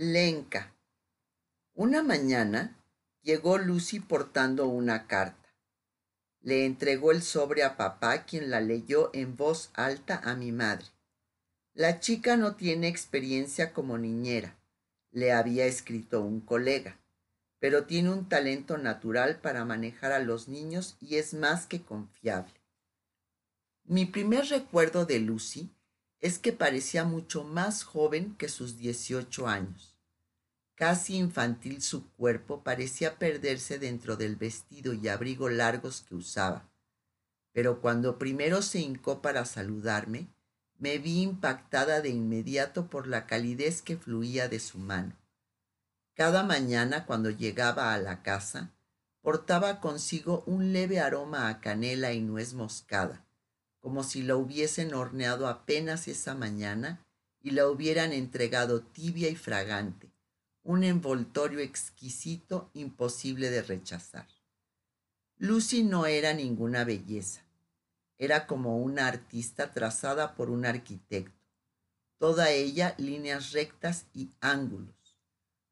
Lenca. Una mañana llegó Lucy portando una carta. Le entregó el sobre a papá, quien la leyó en voz alta a mi madre. La chica no tiene experiencia como niñera, le había escrito un colega, pero tiene un talento natural para manejar a los niños y es más que confiable. Mi primer recuerdo de Lucy es que parecía mucho más joven que sus 18 años. Casi infantil su cuerpo parecía perderse dentro del vestido y abrigo largos que usaba. Pero cuando primero se hincó para saludarme, me vi impactada de inmediato por la calidez que fluía de su mano. Cada mañana cuando llegaba a la casa, portaba consigo un leve aroma a canela y nuez moscada, como si la hubiesen horneado apenas esa mañana y la hubieran entregado tibia y fragante, un envoltorio exquisito imposible de rechazar. Lucy no era ninguna belleza, era como una artista trazada por un arquitecto, toda ella líneas rectas y ángulos.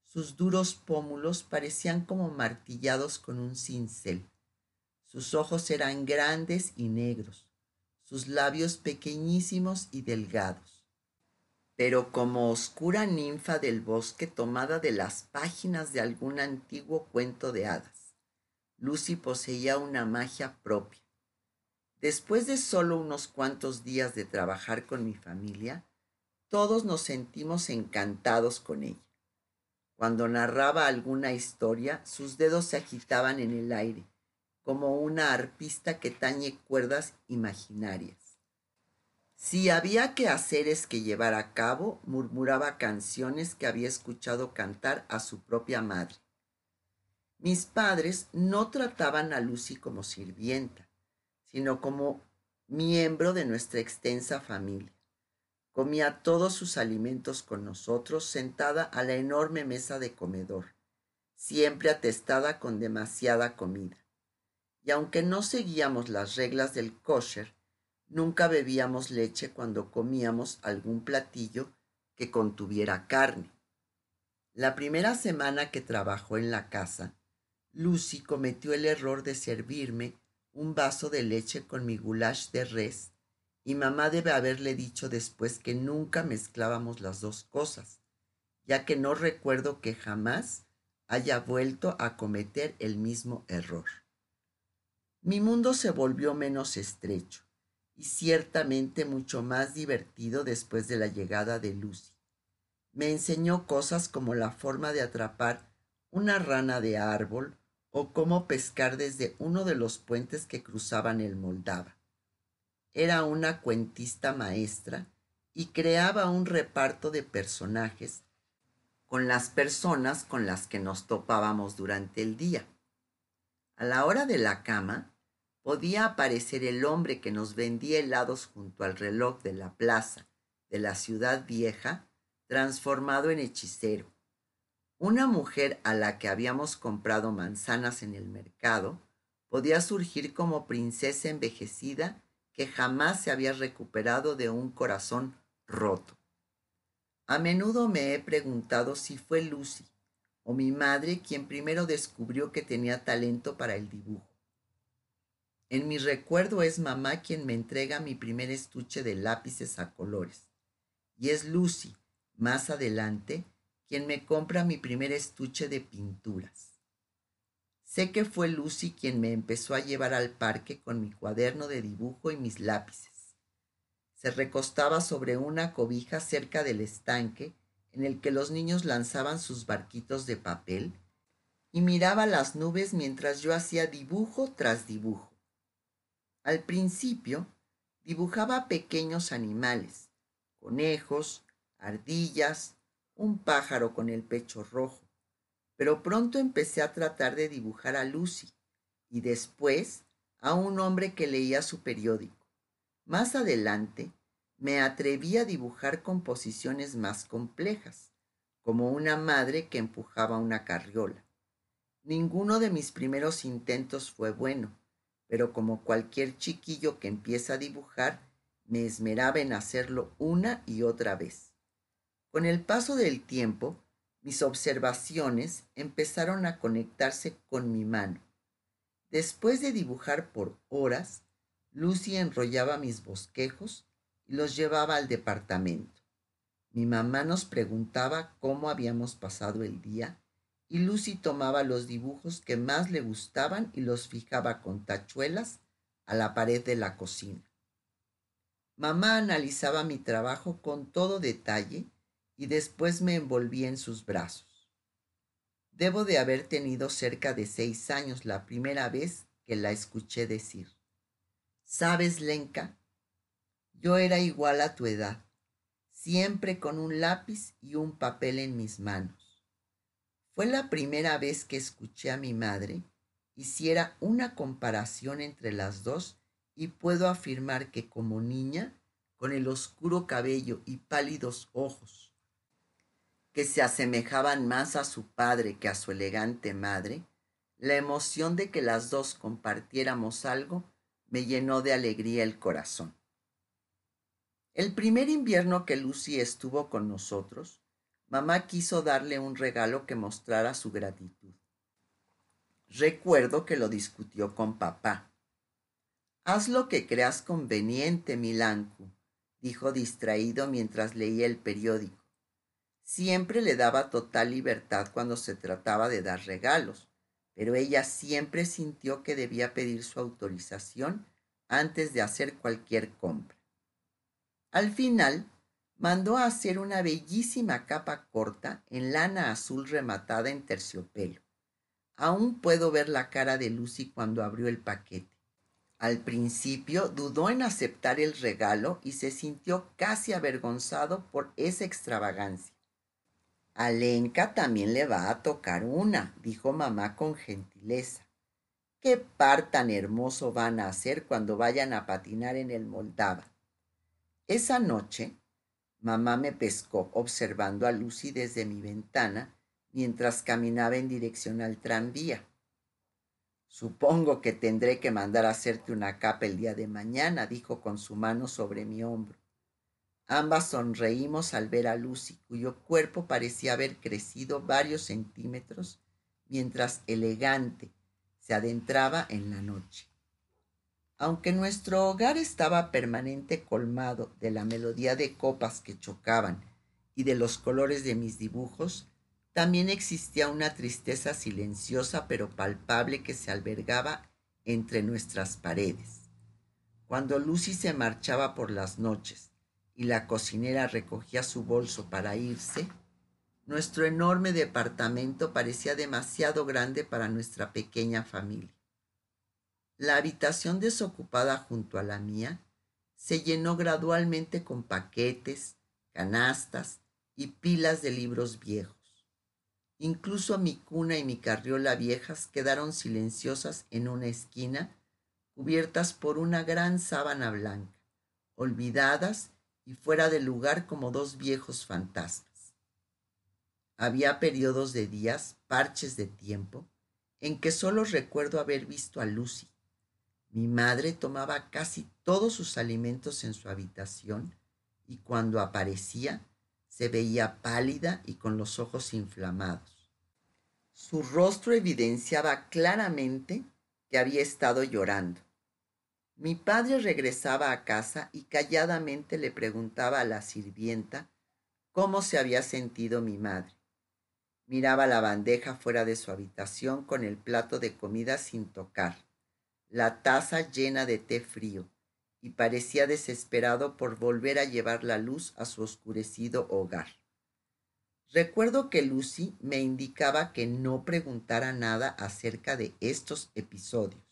Sus duros pómulos parecían como martillados con un cincel. Sus ojos eran grandes y negros, sus labios pequeñísimos y delgados. Pero como oscura ninfa del bosque tomada de las páginas de algún antiguo cuento de hadas, Lucy poseía una magia propia Después de solo unos cuantos días de trabajar con mi familia, todos nos sentimos encantados con ella. Cuando narraba alguna historia, sus dedos se agitaban en el aire, como una arpista que tañe cuerdas imaginarias. Si había que hacer es que llevar a cabo, murmuraba canciones que había escuchado cantar a su propia madre. Mis padres no trataban a Lucy como sirvienta sino como miembro de nuestra extensa familia. Comía todos sus alimentos con nosotros sentada a la enorme mesa de comedor, siempre atestada con demasiada comida. Y aunque no seguíamos las reglas del kosher, nunca bebíamos leche cuando comíamos algún platillo que contuviera carne. La primera semana que trabajó en la casa, Lucy cometió el error de servirme un vaso de leche con mi goulash de res, y mamá debe haberle dicho después que nunca mezclábamos las dos cosas, ya que no recuerdo que jamás haya vuelto a cometer el mismo error. Mi mundo se volvió menos estrecho y ciertamente mucho más divertido después de la llegada de Lucy. Me enseñó cosas como la forma de atrapar una rana de árbol o cómo pescar desde uno de los puentes que cruzaban el Moldava. Era una cuentista maestra y creaba un reparto de personajes con las personas con las que nos topábamos durante el día. A la hora de la cama, podía aparecer el hombre que nos vendía helados junto al reloj de la plaza de la ciudad vieja, transformado en hechicero, una mujer a la que habíamos comprado manzanas en el mercado podía surgir como princesa envejecida que jamás se había recuperado de un corazón roto. A menudo me he preguntado si fue Lucy o mi madre quien primero descubrió que tenía talento para el dibujo. En mi recuerdo es mamá quien me entrega mi primer estuche de lápices a colores y es Lucy, más adelante, quien me compra mi primer estuche de pinturas. Sé que fue Lucy quien me empezó a llevar al parque con mi cuaderno de dibujo y mis lápices. Se recostaba sobre una cobija cerca del estanque en el que los niños lanzaban sus barquitos de papel y miraba las nubes mientras yo hacía dibujo tras dibujo. Al principio dibujaba pequeños animales, conejos, ardillas, un pájaro con el pecho rojo, pero pronto empecé a tratar de dibujar a Lucy y después a un hombre que leía su periódico. Más adelante me atreví a dibujar composiciones más complejas, como una madre que empujaba una carriola. Ninguno de mis primeros intentos fue bueno, pero como cualquier chiquillo que empieza a dibujar, me esmeraba en hacerlo una y otra vez. Con el paso del tiempo, mis observaciones empezaron a conectarse con mi mano. Después de dibujar por horas, Lucy enrollaba mis bosquejos y los llevaba al departamento. Mi mamá nos preguntaba cómo habíamos pasado el día y Lucy tomaba los dibujos que más le gustaban y los fijaba con tachuelas a la pared de la cocina. Mamá analizaba mi trabajo con todo detalle y después me envolvía en sus brazos. Debo de haber tenido cerca de seis años la primera vez que la escuché decir, ¿sabes, Lenka? Yo era igual a tu edad, siempre con un lápiz y un papel en mis manos. Fue la primera vez que escuché a mi madre hiciera una comparación entre las dos y puedo afirmar que como niña, con el oscuro cabello y pálidos ojos, que se asemejaban más a su padre que a su elegante madre, la emoción de que las dos compartiéramos algo me llenó de alegría el corazón. El primer invierno que Lucy estuvo con nosotros, mamá quiso darle un regalo que mostrara su gratitud. Recuerdo que lo discutió con papá. Haz lo que creas conveniente, Milancu, dijo distraído mientras leía el periódico. Siempre le daba total libertad cuando se trataba de dar regalos, pero ella siempre sintió que debía pedir su autorización antes de hacer cualquier compra. Al final, mandó a hacer una bellísima capa corta en lana azul rematada en terciopelo. Aún puedo ver la cara de Lucy cuando abrió el paquete. Al principio dudó en aceptar el regalo y se sintió casi avergonzado por esa extravagancia. A Lenka también le va a tocar una, dijo mamá con gentileza. ¿Qué par tan hermoso van a hacer cuando vayan a patinar en el Moldava? Esa noche, mamá me pescó observando a Lucy desde mi ventana mientras caminaba en dirección al tranvía. Supongo que tendré que mandar a hacerte una capa el día de mañana, dijo con su mano sobre mi hombro. Ambas sonreímos al ver a Lucy, cuyo cuerpo parecía haber crecido varios centímetros mientras elegante se adentraba en la noche. Aunque nuestro hogar estaba permanente colmado de la melodía de copas que chocaban y de los colores de mis dibujos, también existía una tristeza silenciosa pero palpable que se albergaba entre nuestras paredes. Cuando Lucy se marchaba por las noches, y la cocinera recogía su bolso para irse, nuestro enorme departamento parecía demasiado grande para nuestra pequeña familia. La habitación desocupada junto a la mía se llenó gradualmente con paquetes, canastas y pilas de libros viejos. Incluso mi cuna y mi carriola viejas quedaron silenciosas en una esquina, cubiertas por una gran sábana blanca, olvidadas y fuera de lugar como dos viejos fantasmas. Había periodos de días, parches de tiempo, en que solo recuerdo haber visto a Lucy. Mi madre tomaba casi todos sus alimentos en su habitación y cuando aparecía se veía pálida y con los ojos inflamados. Su rostro evidenciaba claramente que había estado llorando. Mi padre regresaba a casa y calladamente le preguntaba a la sirvienta cómo se había sentido mi madre. Miraba la bandeja fuera de su habitación con el plato de comida sin tocar, la taza llena de té frío, y parecía desesperado por volver a llevar la luz a su oscurecido hogar. Recuerdo que Lucy me indicaba que no preguntara nada acerca de estos episodios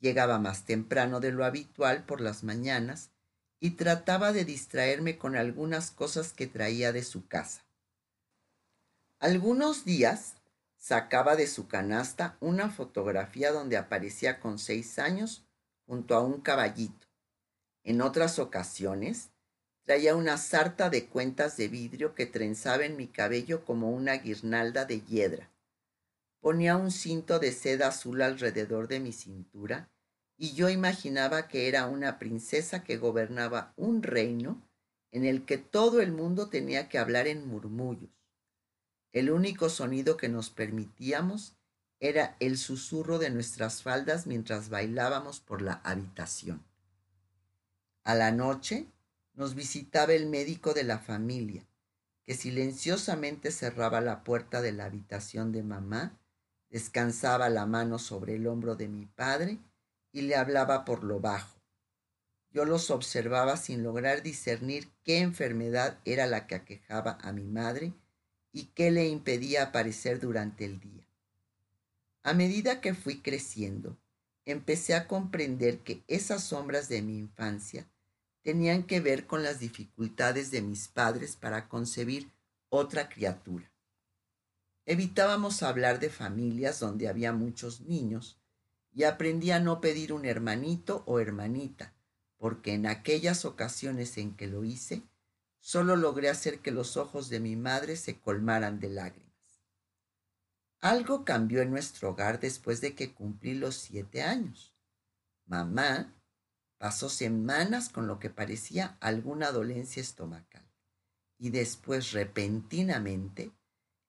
Llegaba más temprano de lo habitual por las mañanas y trataba de distraerme con algunas cosas que traía de su casa. Algunos días sacaba de su canasta una fotografía donde aparecía con seis años junto a un caballito. En otras ocasiones traía una sarta de cuentas de vidrio que trenzaba en mi cabello como una guirnalda de hiedra. Ponía un cinto de seda azul alrededor de mi cintura y yo imaginaba que era una princesa que gobernaba un reino en el que todo el mundo tenía que hablar en murmullos. El único sonido que nos permitíamos era el susurro de nuestras faldas mientras bailábamos por la habitación. A la noche nos visitaba el médico de la familia, que silenciosamente cerraba la puerta de la habitación de mamá, descansaba la mano sobre el hombro de mi padre y le hablaba por lo bajo. Yo los observaba sin lograr discernir qué enfermedad era la que aquejaba a mi madre y qué le impedía aparecer durante el día. A medida que fui creciendo, empecé a comprender que esas sombras de mi infancia tenían que ver con las dificultades de mis padres para concebir otra criatura. Evitábamos hablar de familias donde había muchos niños y aprendí a no pedir un hermanito o hermanita, porque en aquellas ocasiones en que lo hice, solo logré hacer que los ojos de mi madre se colmaran de lágrimas. Algo cambió en nuestro hogar después de que cumplí los siete años. Mamá pasó semanas con lo que parecía alguna dolencia estomacal y después repentinamente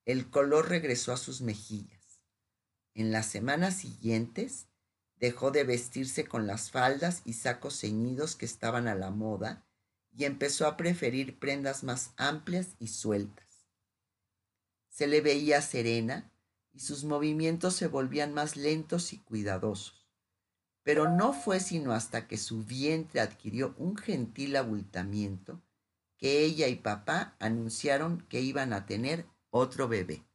el color regresó a sus mejillas. En las semanas siguientes dejó de vestirse con las faldas y sacos ceñidos que estaban a la moda y empezó a preferir prendas más amplias y sueltas. Se le veía serena y sus movimientos se volvían más lentos y cuidadosos. Pero no fue sino hasta que su vientre adquirió un gentil abultamiento que ella y papá anunciaron que iban a tener otro bebé.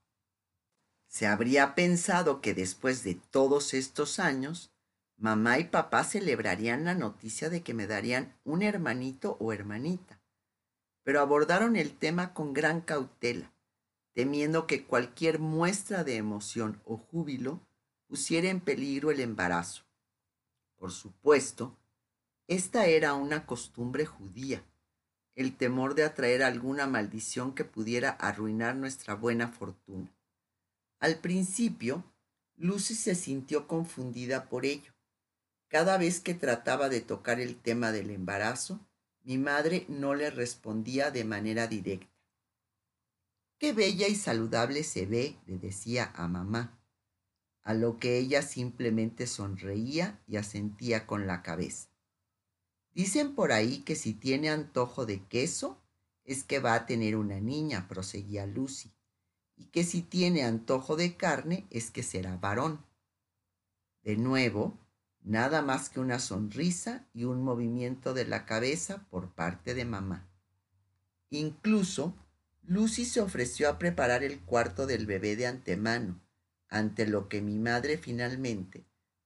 Se habría pensado que después de todos estos años, mamá y papá celebrarían la noticia de que me darían un hermanito o hermanita, pero abordaron el tema con gran cautela temiendo que cualquier muestra de emoción o júbilo pusiera en peligro el embarazo. Por supuesto, esta era una costumbre judía, el temor de atraer alguna maldición que pudiera arruinar nuestra buena fortuna. Al principio, Lucy se sintió confundida por ello. Cada vez que trataba de tocar el tema del embarazo, mi madre no le respondía de manera directa. Qué bella y saludable se ve, le decía a mamá, a lo que ella simplemente sonreía y asentía con la cabeza. Dicen por ahí que si tiene antojo de queso, es que va a tener una niña, proseguía Lucy, y que si tiene antojo de carne, es que será varón. De nuevo, nada más que una sonrisa y un movimiento de la cabeza por parte de mamá. Incluso Lucy se ofreció a preparar el cuarto del bebé de antemano, ante lo que mi madre finalmente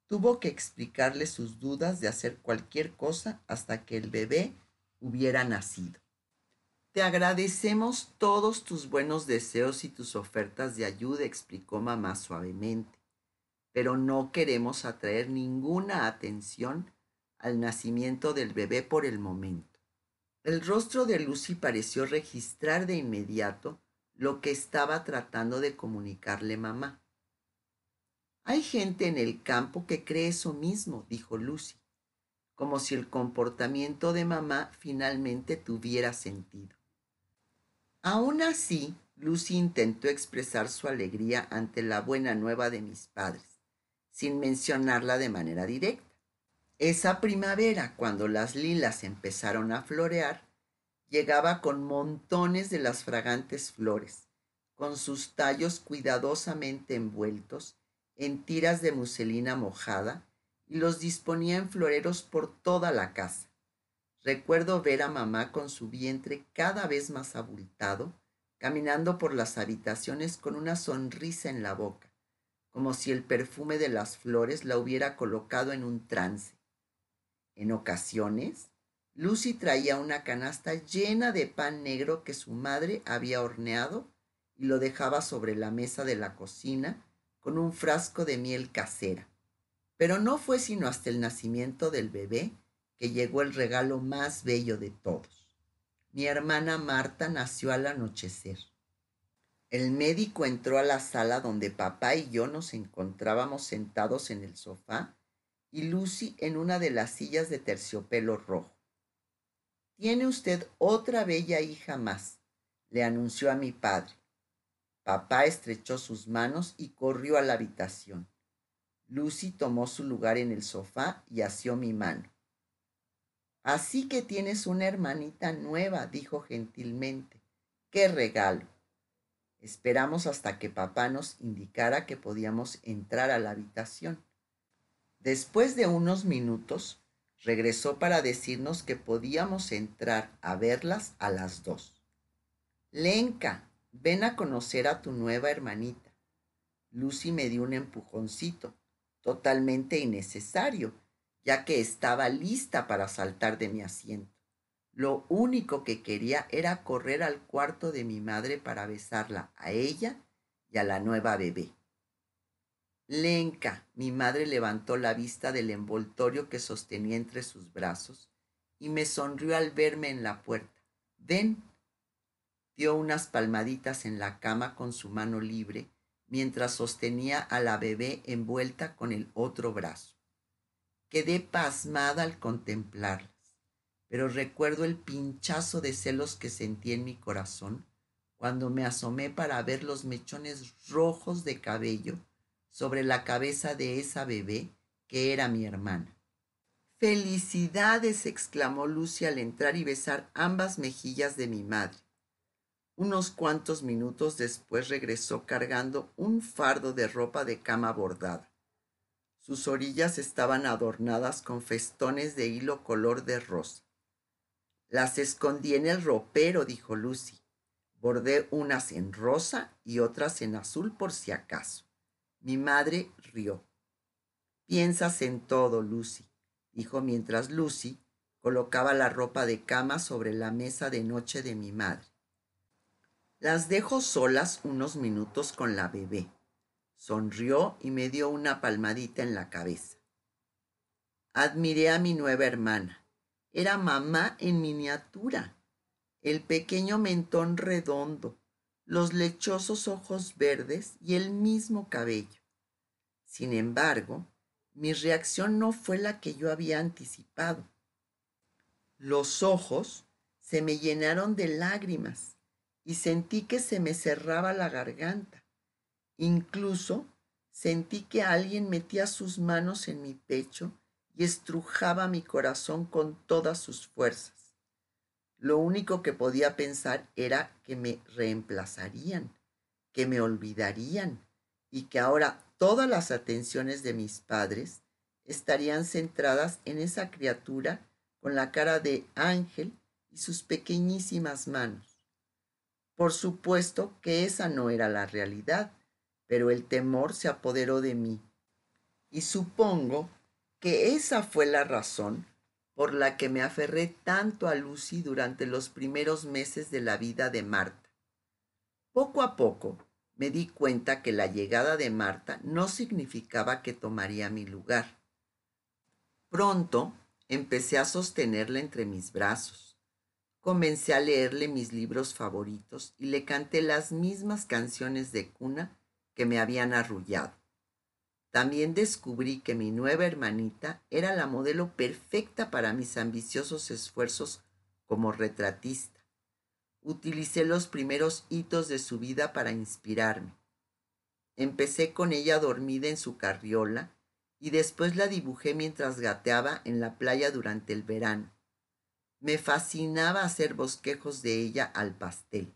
tuvo que explicarle sus dudas de hacer cualquier cosa hasta que el bebé hubiera nacido. Te agradecemos todos tus buenos deseos y tus ofertas de ayuda, explicó mamá suavemente, pero no queremos atraer ninguna atención al nacimiento del bebé por el momento. El rostro de Lucy pareció registrar de inmediato lo que estaba tratando de comunicarle mamá. Hay gente en el campo que cree eso mismo, dijo Lucy, como si el comportamiento de mamá finalmente tuviera sentido. Aún así, Lucy intentó expresar su alegría ante la buena nueva de mis padres, sin mencionarla de manera directa. Esa primavera, cuando las lilas empezaron a florear, llegaba con montones de las fragantes flores, con sus tallos cuidadosamente envueltos en tiras de muselina mojada, y los disponía en floreros por toda la casa. Recuerdo ver a mamá con su vientre cada vez más abultado, caminando por las habitaciones con una sonrisa en la boca, como si el perfume de las flores la hubiera colocado en un trance. En ocasiones, Lucy traía una canasta llena de pan negro que su madre había horneado y lo dejaba sobre la mesa de la cocina con un frasco de miel casera. Pero no fue sino hasta el nacimiento del bebé que llegó el regalo más bello de todos. Mi hermana Marta nació al anochecer. El médico entró a la sala donde papá y yo nos encontrábamos sentados en el sofá y Lucy en una de las sillas de terciopelo rojo. Tiene usted otra bella hija más, le anunció a mi padre. Papá estrechó sus manos y corrió a la habitación. Lucy tomó su lugar en el sofá y asió mi mano. Así que tienes una hermanita nueva, dijo gentilmente. ¡Qué regalo! Esperamos hasta que papá nos indicara que podíamos entrar a la habitación. Después de unos minutos, regresó para decirnos que podíamos entrar a verlas a las dos. Lenka, ven a conocer a tu nueva hermanita. Lucy me dio un empujoncito, totalmente innecesario, ya que estaba lista para saltar de mi asiento. Lo único que quería era correr al cuarto de mi madre para besarla a ella y a la nueva bebé. Lenka, mi madre levantó la vista del envoltorio que sostenía entre sus brazos y me sonrió al verme en la puerta. Ven. Dio unas palmaditas en la cama con su mano libre mientras sostenía a la bebé envuelta con el otro brazo. Quedé pasmada al contemplarlas, pero recuerdo el pinchazo de celos que sentí en mi corazón cuando me asomé para ver los mechones rojos de cabello sobre la cabeza de esa bebé que era mi hermana. Felicidades, exclamó Lucy al entrar y besar ambas mejillas de mi madre. Unos cuantos minutos después regresó cargando un fardo de ropa de cama bordada. Sus orillas estaban adornadas con festones de hilo color de rosa. Las escondí en el ropero, dijo Lucy. Bordé unas en rosa y otras en azul por si acaso. Mi madre rió. Piensas en todo, Lucy, dijo mientras Lucy colocaba la ropa de cama sobre la mesa de noche de mi madre. Las dejo solas unos minutos con la bebé. Sonrió y me dio una palmadita en la cabeza. Admiré a mi nueva hermana. Era mamá en miniatura. El pequeño mentón redondo, los lechosos ojos verdes y el mismo cabello. Sin embargo, mi reacción no fue la que yo había anticipado. Los ojos se me llenaron de lágrimas y sentí que se me cerraba la garganta. Incluso sentí que alguien metía sus manos en mi pecho y estrujaba mi corazón con todas sus fuerzas. Lo único que podía pensar era que me reemplazarían, que me olvidarían y que ahora todas las atenciones de mis padres estarían centradas en esa criatura con la cara de ángel y sus pequeñísimas manos. Por supuesto que esa no era la realidad, pero el temor se apoderó de mí. Y supongo que esa fue la razón por la que me aferré tanto a Lucy durante los primeros meses de la vida de Marta. Poco a poco me di cuenta que la llegada de Marta no significaba que tomaría mi lugar. Pronto empecé a sostenerla entre mis brazos Comencé a leerle mis libros favoritos y le canté las mismas canciones de cuna que me habían arrullado. También descubrí que mi nueva hermanita era la modelo perfecta para mis ambiciosos esfuerzos como retratista. Utilicé los primeros hitos de su vida para inspirarme. Empecé con ella dormida en su carriola y después la dibujé mientras gateaba en la playa durante el verano. Me fascinaba hacer bosquejos de ella al pastel.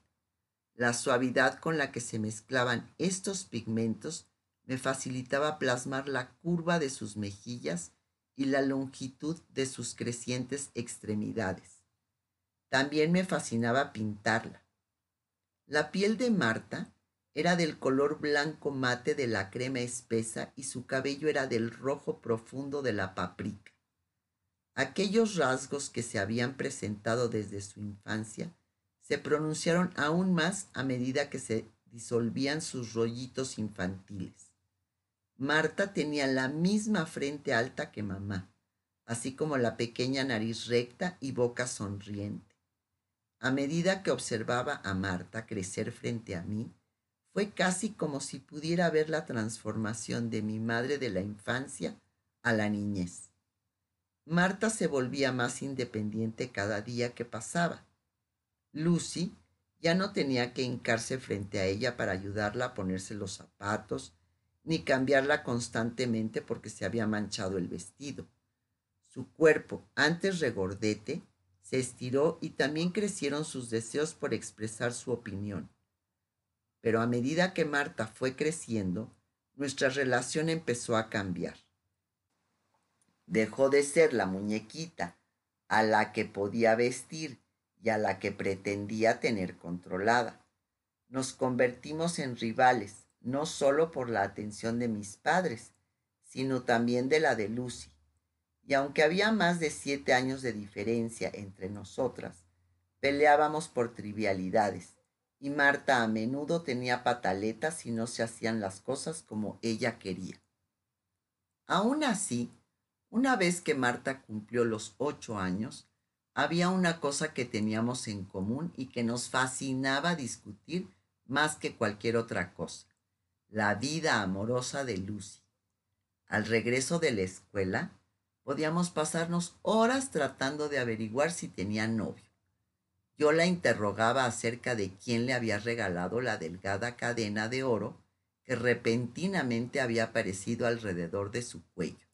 La suavidad con la que se mezclaban estos pigmentos me facilitaba plasmar la curva de sus mejillas y la longitud de sus crecientes extremidades. También me fascinaba pintarla. La piel de Marta era del color blanco mate de la crema espesa y su cabello era del rojo profundo de la paprika. Aquellos rasgos que se habían presentado desde su infancia se pronunciaron aún más a medida que se disolvían sus rollitos infantiles. Marta tenía la misma frente alta que mamá, así como la pequeña nariz recta y boca sonriente. A medida que observaba a Marta crecer frente a mí, fue casi como si pudiera ver la transformación de mi madre de la infancia a la niñez. Marta se volvía más independiente cada día que pasaba. Lucy Ya no tenía que hincarse frente a ella para ayudarla a ponerse los zapatos, ni cambiarla constantemente porque se había manchado el vestido. Su cuerpo, antes regordete, se estiró y también crecieron sus deseos por expresar su opinión. Pero a medida que Marta fue creciendo, nuestra relación empezó a cambiar. Dejó de ser la muñequita a la que podía vestir y a la que pretendía tener controlada. Nos convertimos en rivales, no solo por la atención de mis padres, sino también de la de Lucy. Y aunque había más de siete años de diferencia entre nosotras, peleábamos por trivialidades, y Marta a menudo tenía pataletas y no se hacían las cosas como ella quería. Aún así, una vez que Marta cumplió los ocho años, había una cosa que teníamos en común y que nos fascinaba discutir más que cualquier otra cosa, la vida amorosa de Lucy. Al regreso de la escuela, podíamos pasarnos horas tratando de averiguar si tenía novio. Yo la interrogaba acerca de quién le había regalado la delgada cadena de oro que repentinamente había aparecido alrededor de su cuello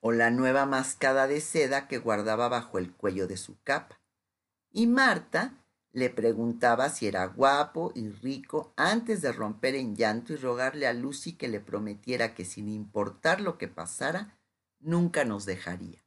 o la nueva mascada de seda que guardaba bajo el cuello de su capa. Y Marta le preguntaba si era guapo y rico antes de romper en llanto y rogarle a Lucy que le prometiera que sin importar lo que pasara, nunca nos dejaría.